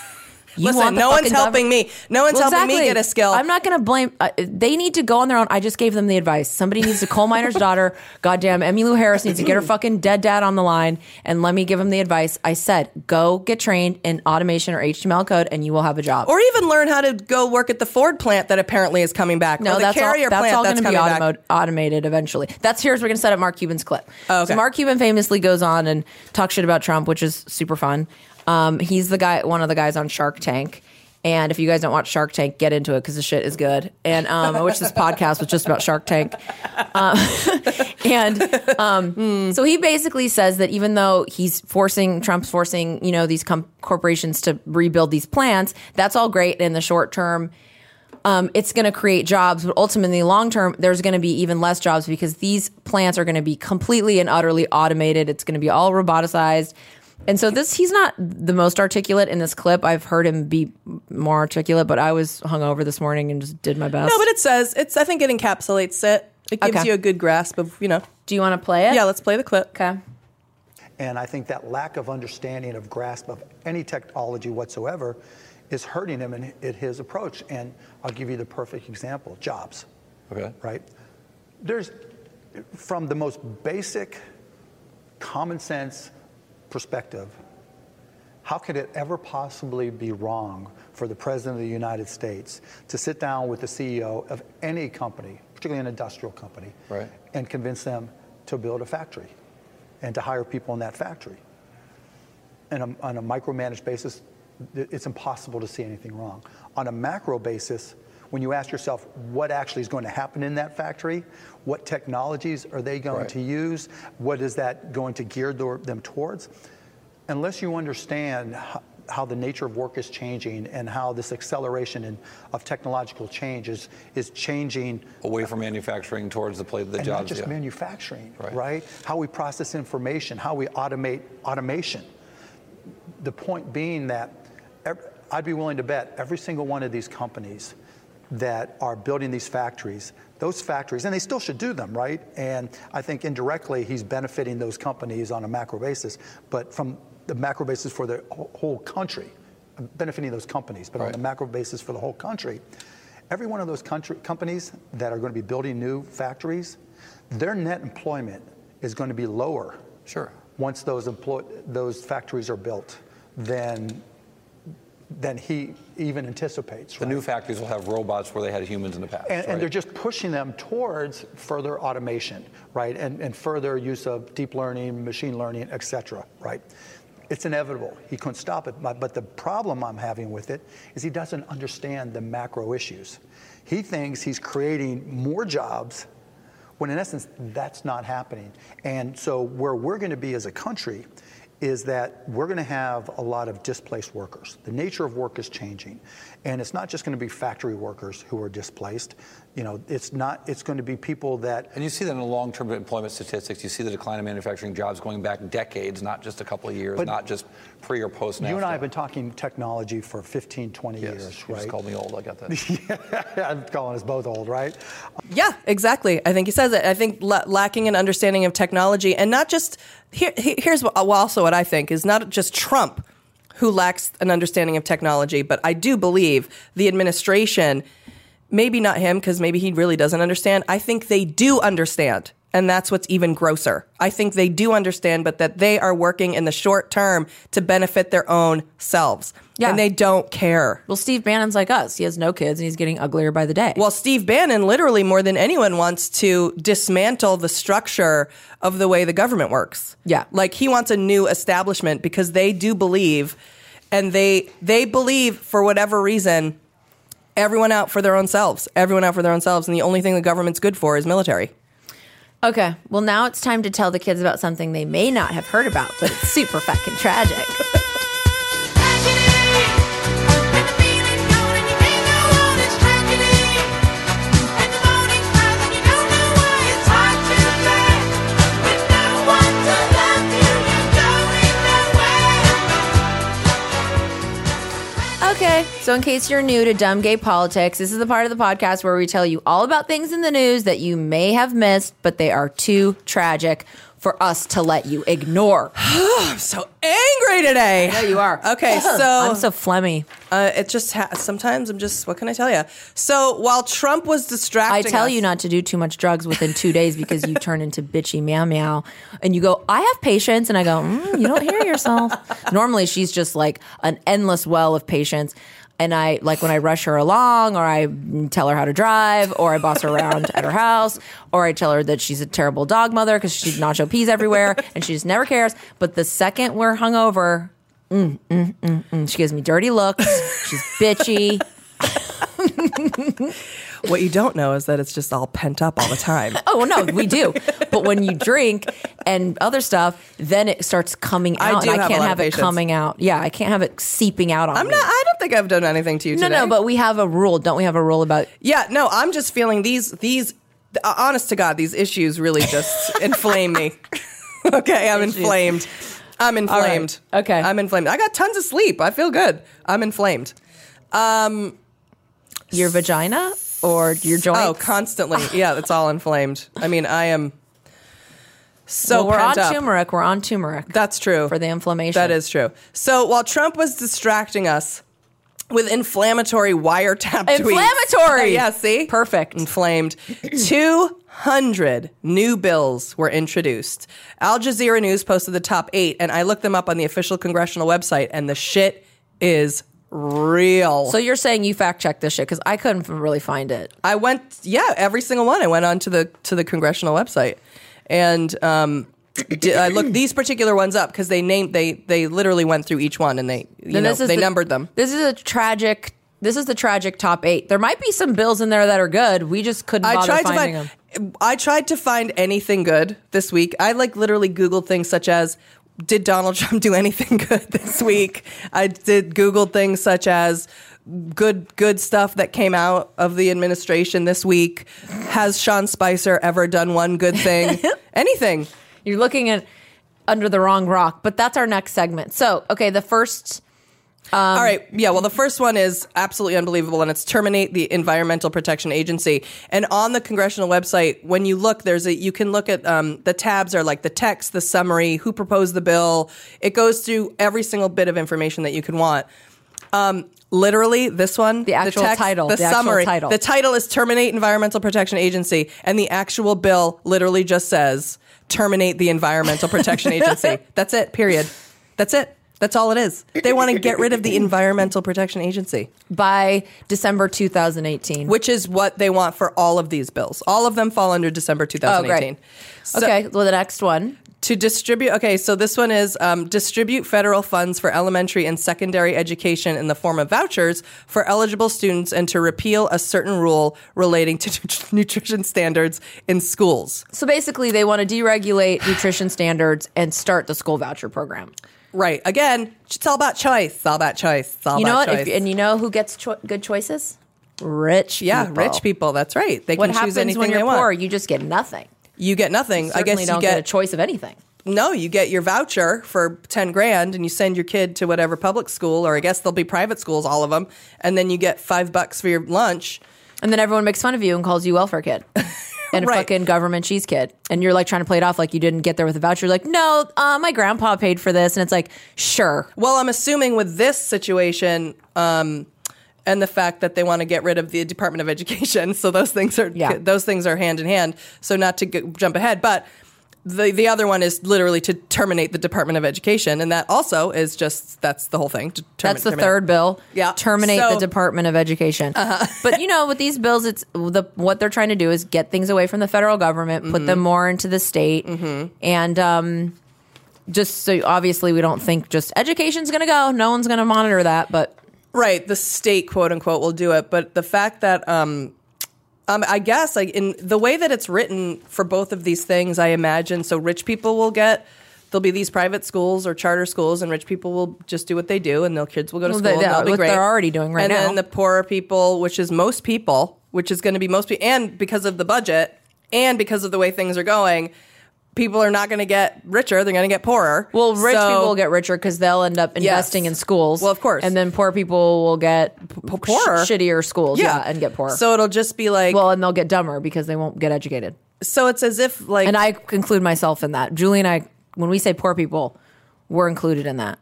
You Listen, no one's helping government- me. No one's Well, helping me get a skill. I'm not going to blame. Uh, they need to go on their own. I just gave them the advice. Somebody needs to coal miner's daughter. Goddamn, Emmylou Harris needs to get her fucking dead dad on the line, and let me give him the advice. I said, go get trained in automation or HTML code, and you will have a job. or even learn how to go work at the Ford plant that apparently is coming back. No, that's all, that's all going to be automo- automated eventually. That's here's we're going to set up Mark Cuban's clip. Oh, okay. So Mark Cuban famously goes on and talks shit about Trump, which is super fun. Um, he's the guy, one of the guys on Shark Tank. And if you guys don't watch Shark Tank, get into it because the shit is good. And um, I wish this podcast was just about Shark Tank. Um, and um, so he basically says that even though he's forcing Trump's forcing you know these com- corporations to rebuild these plants, that's all great in the short term um, it's going to create jobs, but ultimately, long term, there's going to be even less jobs because these plants are going to be completely and utterly automated. It's going to be all roboticized. And so this, he's not the most articulate in this clip. I've heard him be more articulate, but I was hungover this morning and just did my best. No, but it says it's. I think it encapsulates it. It gives Okay. you a good grasp of you know. do you want to play it? Yeah, let's play the clip. Okay. And I think that lack of understanding of grasp of any technology whatsoever is hurting him in, in his approach. And I'll give you the perfect example jobs. Okay. Right? There's, from the most basic, common sense perspective, how could it ever possibly be wrong for the President of the United States to sit down with the CEO of any company, particularly an industrial company, Right. and convince them to build a factory and to hire people in that factory? And on a, micromanaged basis, it's impossible to see anything wrong. On a macro basis, when you ask yourself what actually is going to happen in that factory, what technologies are they going Right. to use, what is that going to gear them towards, unless you understand how, the nature of work is changing and how this acceleration in, of technological change is, is changing Away from manufacturing towards the play of the and jobs. not just yeah. manufacturing, Right. right. How we process information, how we automate automation. The point being that I'd be willing to bet every single one of these companies that are building these factories, those factories, and they still should do them, right? And I think indirectly he's benefiting those companies on a macro basis, but from the macro basis for the whole country, benefiting those companies, but on the macro basis for the whole country, every one of those country, companies that are going to be building new factories, their net employment is going to be lower Sure. once those employ, those factories are built than than he even anticipates. The right? new factories will have robots where they had humans in the past. and, right? and they're just pushing them towards further automation, right? And, and further use of deep learning, machine learning, et cetera, right? It's inevitable. He couldn't stop it. But, but the problem I'm having with it is he doesn't understand the macro issues. He thinks he's creating more jobs when in essence that's not happening. And so where we're going to be as a country is that we're going to have a lot of displaced workers. The nature of work is changing. And it's not just going to be factory workers who are displaced. You know, it's not it's going to be people that And you see that in the long-term employment statistics. You see the decline of manufacturing jobs going back decades, not just a couple of years, But not just pre or post you and I have been talking technology for 15, 20 Yes, years, you right? just called me old. I got that. I'm calling us both old, right? Yeah, exactly. I think he says it. I think la- lacking an understanding of technology, and not just here. Here's what, also what I think is not just Trump who lacks an understanding of technology, but I do believe the administration, maybe not him because maybe he really doesn't understand. I think they do understand. And that's what's even grosser. I think they do understand, but that they are working in the short term to benefit their own selves. Yeah. And they don't care. Well, Steve Bannon's like us. He has no kids and he's getting uglier by the day. Well, Steve Bannon, literally more than anyone, wants to dismantle the structure of the way the government works. Yeah. like he wants a new establishment because they do believe, and they they believe for whatever reason, everyone out for their own selves, everyone out for their own selves, and the only thing the government's good for is military. Okay, well, now it's time to tell the kids about something they may not have heard about, but it's super fucking tragic. so in case you're new to Dumb Gay Politics, this is the part of the podcast where we tell you all about things in the news that you may have missed, but they are too tragic for us to let you ignore. I'm so angry today. There you are. Okay, so I'm so phlegmy. uh, it just ha- sometimes I'm just what can I tell you? So while Trump was distracting, I tell us- you not to do too much drugs within two days because you turn into bitchy meow meow. And you go, I have patience. And I go, mm, you don't hear yourself. Normally, she's just like an endless well of patience. And I, like when I rush her along, or I tell her how to drive, or I boss her around at her house, or I tell her that she's a terrible dog mother because she's nacho peas everywhere and she just never cares. But the second we're hungover, mm, mm, mm, mm, she gives me dirty looks. She's bitchy. what you don't know is that it's just all pent up all the time. Oh no, we do. But when you drink and other stuff, then it starts coming I out. do and I have a can't have it coming out. Yeah, I can't have it seeping out on I'm me. not. I don't think I've done anything to you no, today. no, but we have a rule. Don't we have a rule about yeah, no. I'm just feeling these. These. uh, Honest to God, these issues really just inflame me. okay, I'm inflamed. I'm inflamed. Okay. I'm inflamed. I got tons of sleep. I feel good. I'm inflamed. Your vagina or your joints? Oh, constantly. Yeah, it's all inflamed. I mean, I am so well, we're on up. turmeric. We're on turmeric. That's true. For the inflammation. That is true. So while Trump was distracting us with inflammatory wiretap tweets. Inflammatory! yeah, see? Perfect. Inflamed. 200 new bills were introduced. Al Jazeera News posted the top eight, and I looked them up on the official congressional website, and the shit is real. So you're saying you fact checked this shit because I couldn't really find it. I went, yeah, every single one. I went on to the to the congressional website, and um, di- I looked these particular ones up because they named they they literally went through each one and they you Then know they the- numbered them. This is a tragic. This is the tragic top eight. There might be some bills in there that are good. We just couldn't I tried to find. them. I tried to find anything good this week. I like literally Googled things such as. Did Donald Trump do anything good this week? I did Google things such as good good stuff that came out of the administration this week. Has Sean Spicer ever done one good thing? anything? You're looking at under the wrong rock, but that's our next segment. So, okay, the first All right. Yeah. Well, the first one is absolutely unbelievable, and it's terminate the Environmental Protection Agency. And on the congressional website, when you look, there's a you can look at um, the tabs are like the text, the summary, who proposed the bill. It goes through every single bit of information that you can want. Um, literally, this one, The actual text, title, the, the summary, title. the title is terminate Environmental Protection Agency, and the actual bill literally just says terminate the Environmental Protection Agency. That's it. Period. That's it. That's all it is. They want to get rid of the Environmental Protection Agency, By December 2018. which is what they want for all of these bills. All of them fall under December 2018. So- okay, well, the next one. to distribute okay so this one is um, distribute federal funds for elementary and secondary education in the form of vouchers for eligible students and to repeal a certain rule relating to nutrition standards in schools So basically, they want to deregulate nutrition standards and start the school voucher program. Right again it's all about choice it's all about choice it's all You know about what? choice If, and you know who gets cho- good choices? Rich. yeah people. rich people that's right they What can choose anything when they you're want poor? You just get nothing. you get nothing i guess you don't get, get a choice of anything. no you get your voucher for 10 grand and you send your kid to whatever public school or i guess there'll be private schools all of them and then you get five bucks for your lunch And then everyone makes fun of you and calls you welfare kid. And a Right. fucking government cheese kid. And you're like trying to play it off like you didn't get there with a voucher. You're like, no, uh, my grandpa paid for this. And it's like, sure. Well, I'm assuming with this situation um, and the fact that they want to get rid of the Department of Education, so those things are Yeah. those things are hand in hand. So not to g- jump ahead, but the the other one is literally to terminate the Department of Education, and that also is just that's the whole thing. To termi- That's the terminate. third bill. Yeah. Terminate So- Uh-huh. the Department of Education. But you know, with these bills, it's the what they're trying to do is get things away from the federal government, put Mm-hmm. them more into the state, and um, just so obviously we don't think just education's going to go. No one's going to monitor that, but Right, the state quote unquote will do it, but the fact that um, um, I guess like in the way that it's written for both of these things, I imagine so rich people will get there'll be these private schools or charter schools, and rich people will just do what they do, and their kids will go to Well, school. they- and that'll be what great. they're already doing right and now. then the poorer people, which is most people, which is going to be most people, and because of the budget, and because of the way things are going. People are not going to get richer; they're going to get poorer. well, rich So- people will get richer because they'll end up investing Yes. in schools. Well, of course. and then poor people will get p- poorer. sh- shittier schools. Yeah. and get poorer. So it'll just be like well, and they'll get dumber because they won't get educated. so it's as if like And I include myself in that. Julie and I, when we say poor people, we're included in that.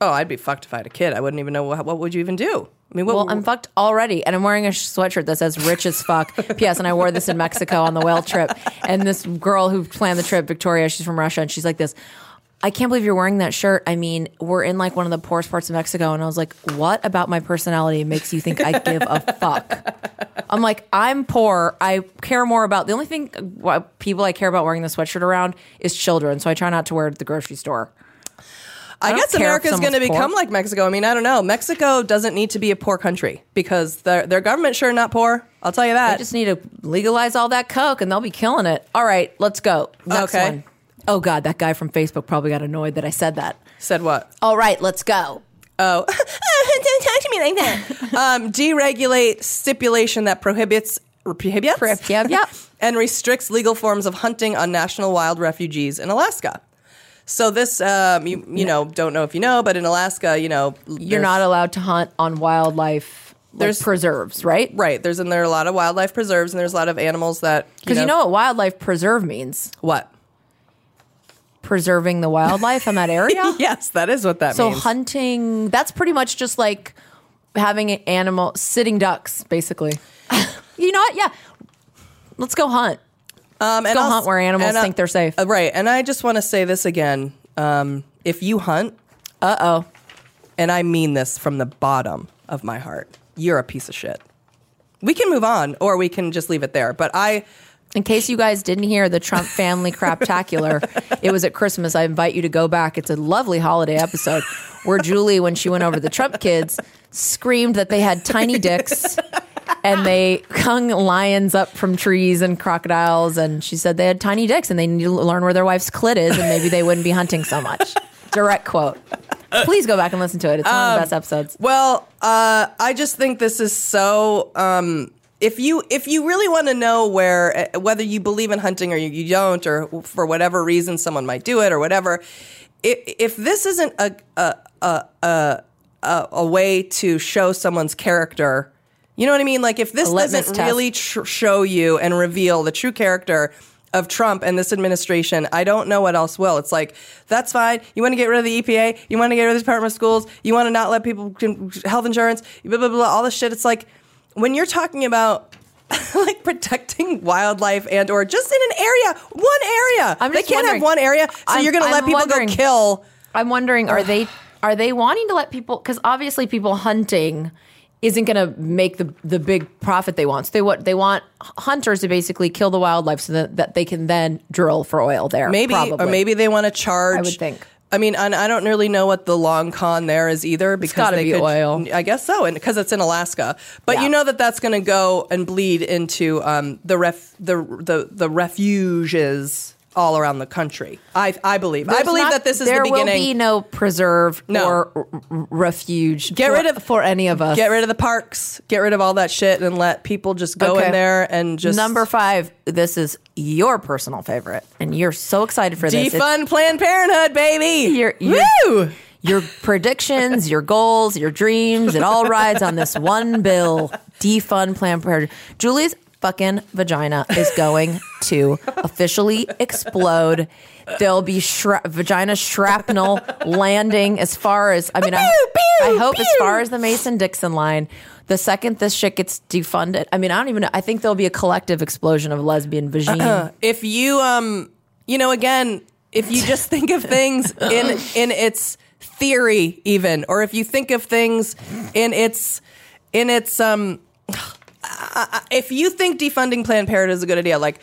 Oh, I'd be fucked if I had a kid. I wouldn't even know what, what would you even do. I mean, what, Well, I'm fucked already, and I'm wearing a sweatshirt that says "rich as fuck." P.S. And I wore this in Mexico on the whale trip. And this girl who planned the trip, Victoria, she's from Russia, and she's like this. I can't believe you're wearing that shirt. I mean, we're in like one of the poorest parts of Mexico, and I was like, "What about my personality makes you think I give a fuck?" I'm like, I'm poor. I care more about the only thing uh, people I care about wearing the sweatshirt around is children. So I try not to wear it at the grocery store. I, guess if America's going to become like Mexico. I mean, I don't know. Mexico doesn't need to be a poor country because their their government sure not poor. I'll tell you that. I just need to legalize all that coke and they'll be killing it. All right, let's go. Next Okay. one. Oh God, that guy from Facebook probably got annoyed that I said that. Said what? All right, let's go. Oh, don't talk to me like that. um, deregulate stipulation that prohibits prohibits Prohibits. and restricts legal forms of hunting on national wild refugees in Alaska. So this, um, you you know, don't know if you know, but in Alaska, you know, You're not allowed to hunt on wildlife like There's- preserves, right? right. There's and there are a lot of wildlife preserves, and there's a lot of animals that Because you know what wildlife preserve means? what. Preserving the wildlife in that area. yes, that is what that means. So means. hunting, that's pretty much just like having an animal, sitting ducks, basically. you know what? Yeah. Let's go hunt. Um, and go I'll- hunt where animals and, uh, think they're safe. uh, right. And I just want to say this again. Um, if you hunt, Uh oh. and I mean this from the bottom of my heart, you're a piece of shit. We can move on, or we can just leave it there. But I, In case you guys didn't hear the Trump family craptacular, it was at Christmas. I invite you to go back. It's a lovely holiday episode where Julie, when she went over the Trump kids, screamed that they had tiny dicks and they hung lions up from trees and crocodiles. And she said they had tiny dicks and they need to learn where their wife's clit is and maybe they wouldn't be hunting so much. Direct quote. Please go back and listen to it. It's one of the best episodes. well, uh, I just think this is so. Um, if you if you really want to know where uh, whether you believe in hunting or you, you don't, or for whatever reason someone might do it or whatever, if, if this isn't a a, a, a a, a way to show someone's character. You know what I mean? Like if this doesn't test. really tr- show you and reveal the true character of Trump and this administration, I don't know what else will. It's like that's fine. You want to get rid of the EPA, you want to get rid of the Department of Schools, you want to not let people can, health insurance, blah blah blah, all this shit. It's like when you're talking about like protecting wildlife and or just in an area, one area. I'm they can't have one area, so I'm- you're going to let people go kill. I'm wondering, are they are they wanting to let people? Because obviously, people hunting isn't going to make the the big profit they want. So they what they want hunters to basically kill the wildlife so that, that they can then drill for oil there. Maybe, probably. or maybe they want to charge. I would think. I mean, I don't really know what the long con there is either because they be could, oil. I guess so, and because it's in Alaska. But Yeah. you know that that's going to go and bleed into um, the ref the the the refuges all around the country. I I believe. I believe not- that this is there the beginning. will be no preserve No. or r- refuge. Get for- rid of- for any of us. Get rid of the parks. Get rid of all that shit and let people just go Okay. in there and just Number five. This is your personal favorite, and you're so excited for this. Defund Planned Parenthood, baby. You're- you're- Woo! your predictions, your goals, your dreams, it all rides on this one bill. Defund Planned Parenthood. Julie's fucking vagina is going to officially explode. There'll be shra- vagina shrapnel landing as far as I mean, I, I hope as far as the Mason Dixon line. The second this shit gets defunded, I mean, I don't even know. I think there'll be a collective explosion of lesbian vagina. if you um you know again if you just think of things in in its theory even or if you think of things in its in its um if you think defunding planned parenthood is a good idea like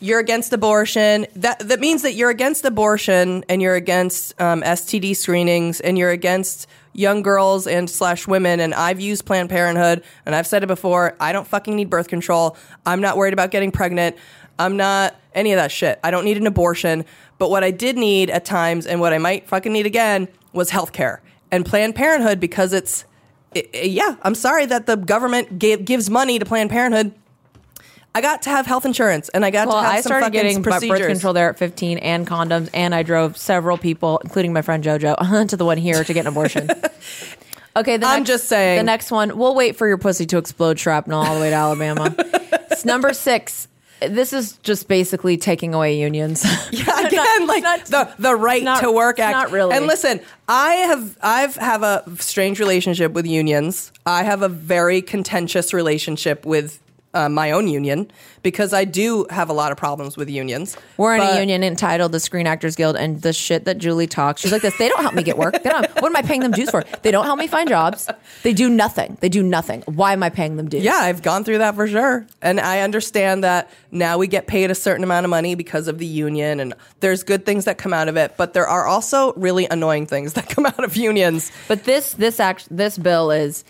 you're against abortion that that means that you're against abortion and you're against um, std screenings and you're against young girls and slash women. And i've used planned parenthood and i've said it before i don't fucking need birth control. I'm not worried about getting pregnant. I'm not any of that shit. I don't need an abortion. But what i did need at times and what i might fucking need again was health care and planned parenthood because it's yeah i'm sorry that the government gave, gives money to planned parenthood I got to have health insurance and I got Well, to have I some started getting procedures. birth control there at 15 and condoms, and I drove several people, including my friend JoJo, to the one here to get an abortion. Okay, the I'm next- just saying. The next one, we'll wait for your pussy to explode shrapnel all the way to Alabama. it's number six. This is just basically taking away unions. Yeah, again, like not- the the right not- to work act. not really. And listen, I have I've have a strange relationship with unions. I have a very contentious relationship with uh, my own union because I do have a lot of problems with unions. We're in a union entitled the Screen Actors Guild, and the shit that Julie talks, she's like this. They don't help me get work. They don't. What am I paying them dues for? They don't help me find jobs. They do nothing. They do nothing. Why am I paying them dues? Yeah, I've gone through that for sure. And I understand that now we get paid a certain amount of money because of the union and there's good things that come out of it, but there are also really annoying things that come out of unions. But this this act this bill is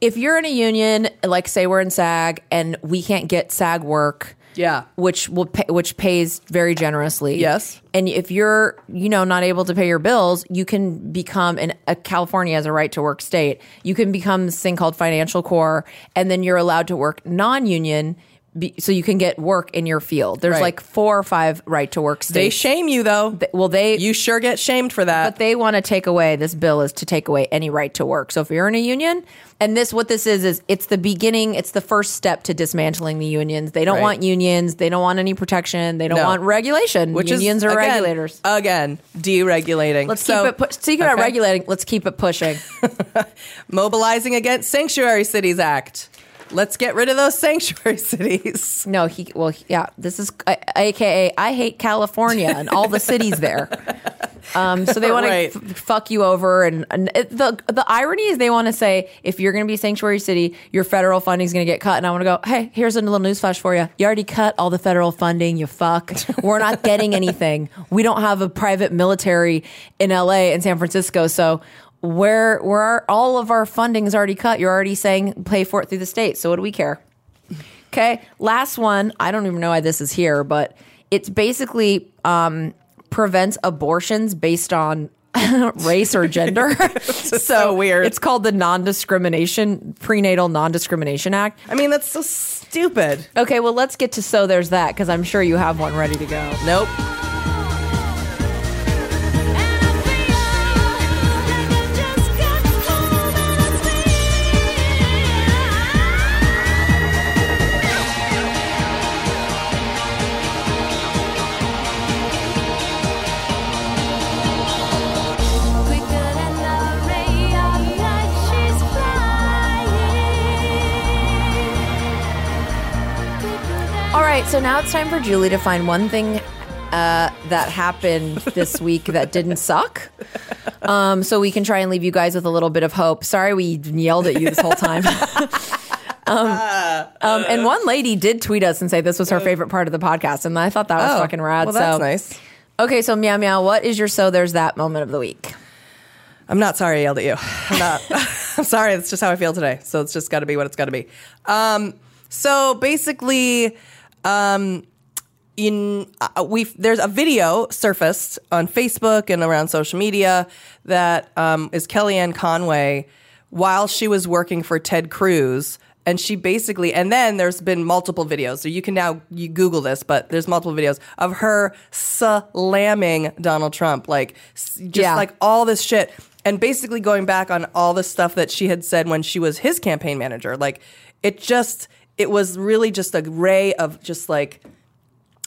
if you're in a union, like say we're in SAG and we can't get SAG work, Yeah. which will pay, which pays very generously. Yes. And if you're, you know, not able to pay your bills, you can become an a California has a right to work state. You can become this thing called financial core and then you're allowed to work non-union be, so you can get work in your field. There's Right. like four or five right to work states. They shame you though. well, they you sure get shamed for that. but they want to take away this bill is to take away any right to work. So if you're in a union, and this what this is is it's the beginning, it's the first step to dismantling the unions. They don't Right. want unions, they don't want any protection, they don't No. want regulation. which unions is are again, regulators. Again, deregulating. Let's So- keep it. Pu- speaking about okay. regulating, let's keep it pushing. Mobilizing against Sanctuary Cities Act. Let's get rid of those sanctuary cities. No, he. Well, yeah. This is uh, AKA. I hate California and all the cities there. Um, so they want Right. to f- fuck you over, and, and it, the the irony is they want to say if you're going to be a sanctuary city, your federal funding is going to get cut. And I want to go, hey, here's a little newsflash for you. You already cut all the federal funding. You fuck. We're not getting anything. We don't have a private military in LA and San Francisco, so. Where where our, all of our funding is already cut, you're already saying pay for it through the state. So what do we care? Okay, last one. I don't even know why this is here, but it's basically um, prevents abortions based on race or gender. so, so weird. It's called the Non-Discrimination Prenatal Non-Discrimination Act. I mean, that's so stupid. Okay, well, let's get to so there's that because I'm sure you have one ready to go. Nope. So now it's time for Julie to find one thing uh, that happened this week that didn't suck. Um, so we can try and leave you guys with a little bit of hope. Sorry we yelled at you this whole time. um, um, and one lady did tweet us and say this was her favorite part of the podcast, and I thought that was Oh, fucking rad. well, that's so nice. Okay, so meow meow, what is your so there's that moment of the week? I'm not sorry I yelled at you. I'm not. I'm sorry. That's just how I feel today. So it's just got to be what it's got to be. Um, so basically, um, in uh, we there's a video surfaced on Facebook and around social media that um, is Kellyanne Conway while she was working for Ted Cruz. And she basically, and then there's been multiple videos. So you can now you Google this, but there's multiple videos of her slamming Donald Trump, like just Yeah. like all this shit, and basically going back on all the stuff that she had said when she was his campaign manager. Like it just, it was really just a ray of just like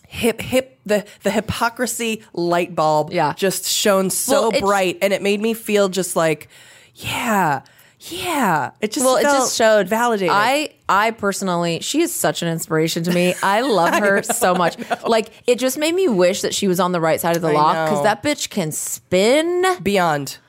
hip hip the the hypocrisy light bulb Yeah. just shone so Well, bright and it made me feel just like yeah yeah it just well, it just showed validated I I personally, she is such an inspiration to me. I love her so much. Like it just made me wish that she was on the right side of the I law because that bitch can spin. beyond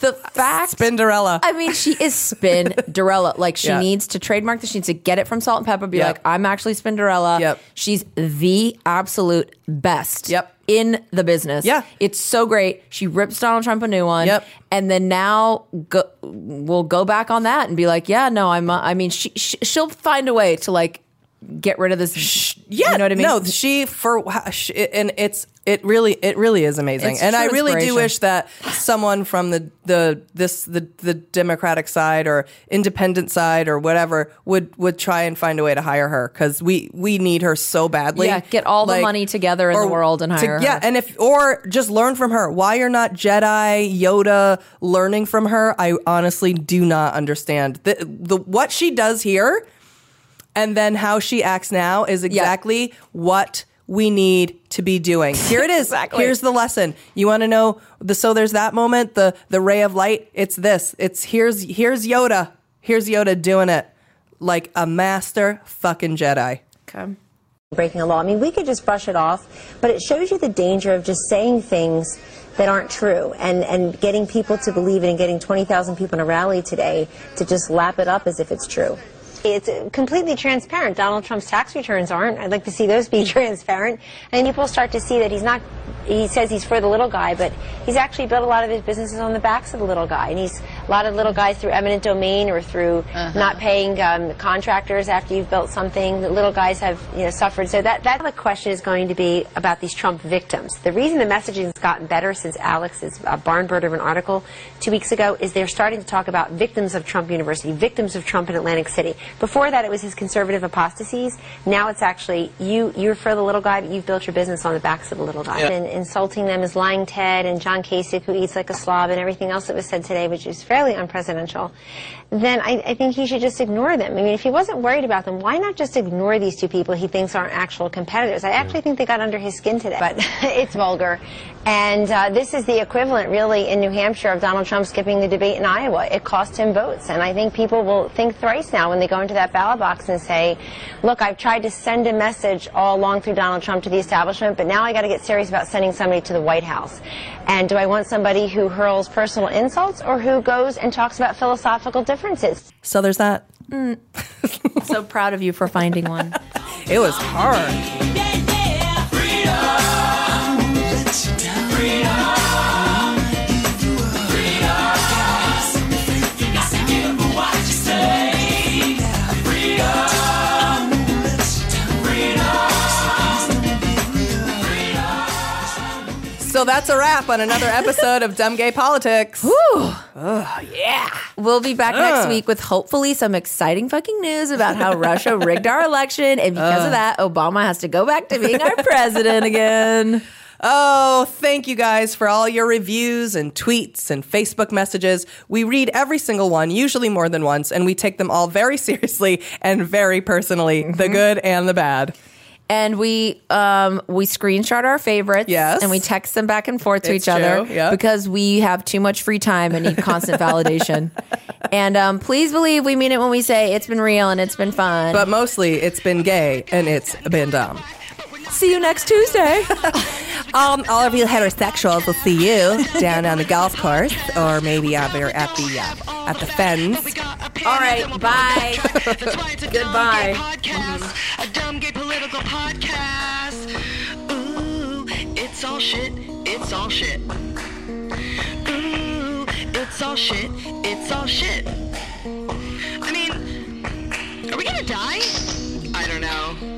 The fact, Spinderella I mean, she is Spinderella. Like she Yeah. needs to trademark this. She needs to get it from Salt-N-Pepa. Be Yep. like, I'm actually Spinderella. Yep. She's the absolute best. Yep. In the business. Yeah. It's so great. She rips Donald Trump a new one. Yep. And then now go, we'll go back on that and be like, yeah, no, I'm. uh, I mean, she, she she'll find a way to like get rid of this. yeah you know what I mean. no she for sh- and it's it really it really is amazing It's and i really do wish that someone from the the this the the democratic side or independent side or whatever would would try and find a way to hire her because we we need her so badly Yeah, get all the money together in the world and to- hire yeah her. and if or just learn from her why you're not jedi yoda learning from her i honestly do not understand the, the what she does here and then how she acts now is exactly what we need to be doing. Here it is. Exactly. Here's the lesson. You want to know the so there's that moment, the the ray of light. It's this. It's here's here's Yoda. Here's Yoda doing it like a master fucking Jedi. Okay. breaking a law. I mean, we could just brush it off, but it shows you the danger of just saying things that aren't true and, and getting people to believe it and getting 20,000 people in a rally today to just lap it up as if it's true. It's completely transparent. Donald Trump's tax returns aren't. I'd like to see those be transparent. And people start to see that he's not, he says he's for the little guy, but he's actually built a lot of his businesses on the backs of the little guy. And he's a lot of little guys through eminent domain or through not paying um, contractors after you've built something. The little guys have you know suffered. So that that the question is going to be about these Trump victims. The reason the messaging has gotten better since Alex's uh, barn bird of an article two weeks ago is they're starting to talk about victims of Trump University, victims of Trump in Atlantic City. Before that, it was his conservative apostasies. Now it's actually you. You're for the little guy, but you've built your business on the backs of the little guy. And insulting them is lying Ted and John Kasich, who eats like a slob, and everything else that was said today, which is fairly unpresidential. Then I, I think he should just ignore them. I mean, if he wasn't worried about them, why not just ignore these two people he thinks aren't actual competitors? I actually think they got under his skin today, but it's vulgar. And uh, this is the equivalent, really, in New Hampshire of Donald Trump skipping the debate in Iowa. It cost him votes, and I think people will think thrice now when they go into that ballot box and say, "Look, I've tried to send a message all along through Donald Trump to the establishment, but now I got to get serious about sending somebody to the White House." And do I want somebody who hurls personal insults or who goes and talks about philosophical differences? So there's that. Mm. So proud of you for finding one. It was hard. So that's a wrap on another episode of Dumb Gay Politics. Whew. Oh, yeah. We'll be back next week with hopefully some exciting fucking news about how Russia rigged our election. And because of that, Obama has to go back to being our president again. Oh, thank you guys for all your reviews and tweets and Facebook messages. We read every single one, usually more than once, and we take them all very seriously and very personally, the mm-hmm. good and the bad. And we um we screenshot our favorites Yes. and we text them back and forth to It's each other yep. because we have too much free time and need constant validation and um please believe we mean it when we say it's been real and it's been fun But mostly it's been gay and it's been dumb. See you next Tuesday. um, all of you heterosexuals will see you down on the golf course or maybe over at the uh, at the fens. All right, bye. Goodbye. Goodbye. Podcast, a dumb gay political podcast. Ooh, it's all shit. It's all shit. Ooh, it's all shit. It's all shit. I mean, are we gonna die? I don't know.